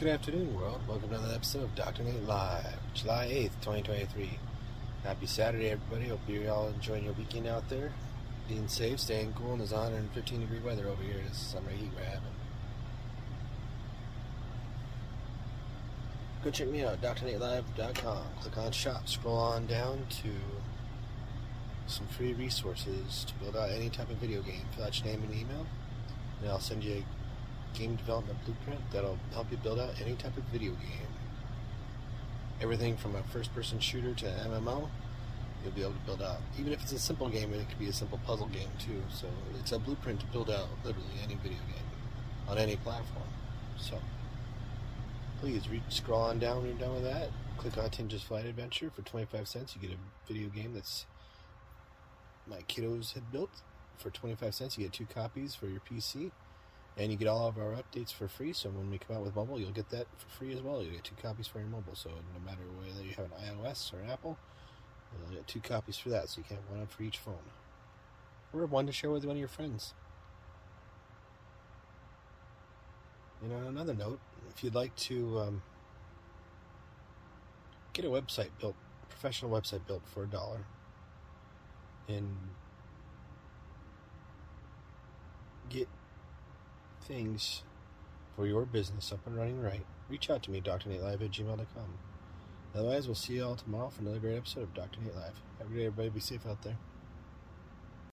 Good afternoon, world. Welcome to another episode of Dr. Nate Live, July 8th, 2023. Happy Saturday, everybody. Hope you're all enjoying your weekend out there. Being safe, staying cool in this 115 degree weather over here. This summer heat we're having. Go check me out, drnatelive.com. Click on shop, scroll on down to some free resources to build out any type of video game. Fill out your name and email, and I'll send you a game development blueprint that'll help you build out any type of video game. Everything from a first person shooter to MMO, you'll be able to build out. Even if it's a simple game, it could be a simple puzzle game too. So it's a blueprint to build out literally any video game on any platform. So please read, scroll on down when you're done with that. Click on Tinja's Flight Adventure for 25 cents. You get a video game that's my kiddos had built for 25 cents. You get two copies for your PC and you get all of our updates for free. So when we come out with mobile, you'll get that for free as well. You get two copies for your mobile. So no matter whether you have an iOS or an Apple, you'll get two copies for that. So you can have one for each phone, or one to share with one of your friends. And on another note, if you'd like to um, get a website built, professional website built for a dollar, and get things for your business up and running right, reach out to me, drnatelive at gmail.com. Otherwise, we'll see you all tomorrow for another great episode of Dr. Nate Live. Have a good day, everybody. Be safe out there.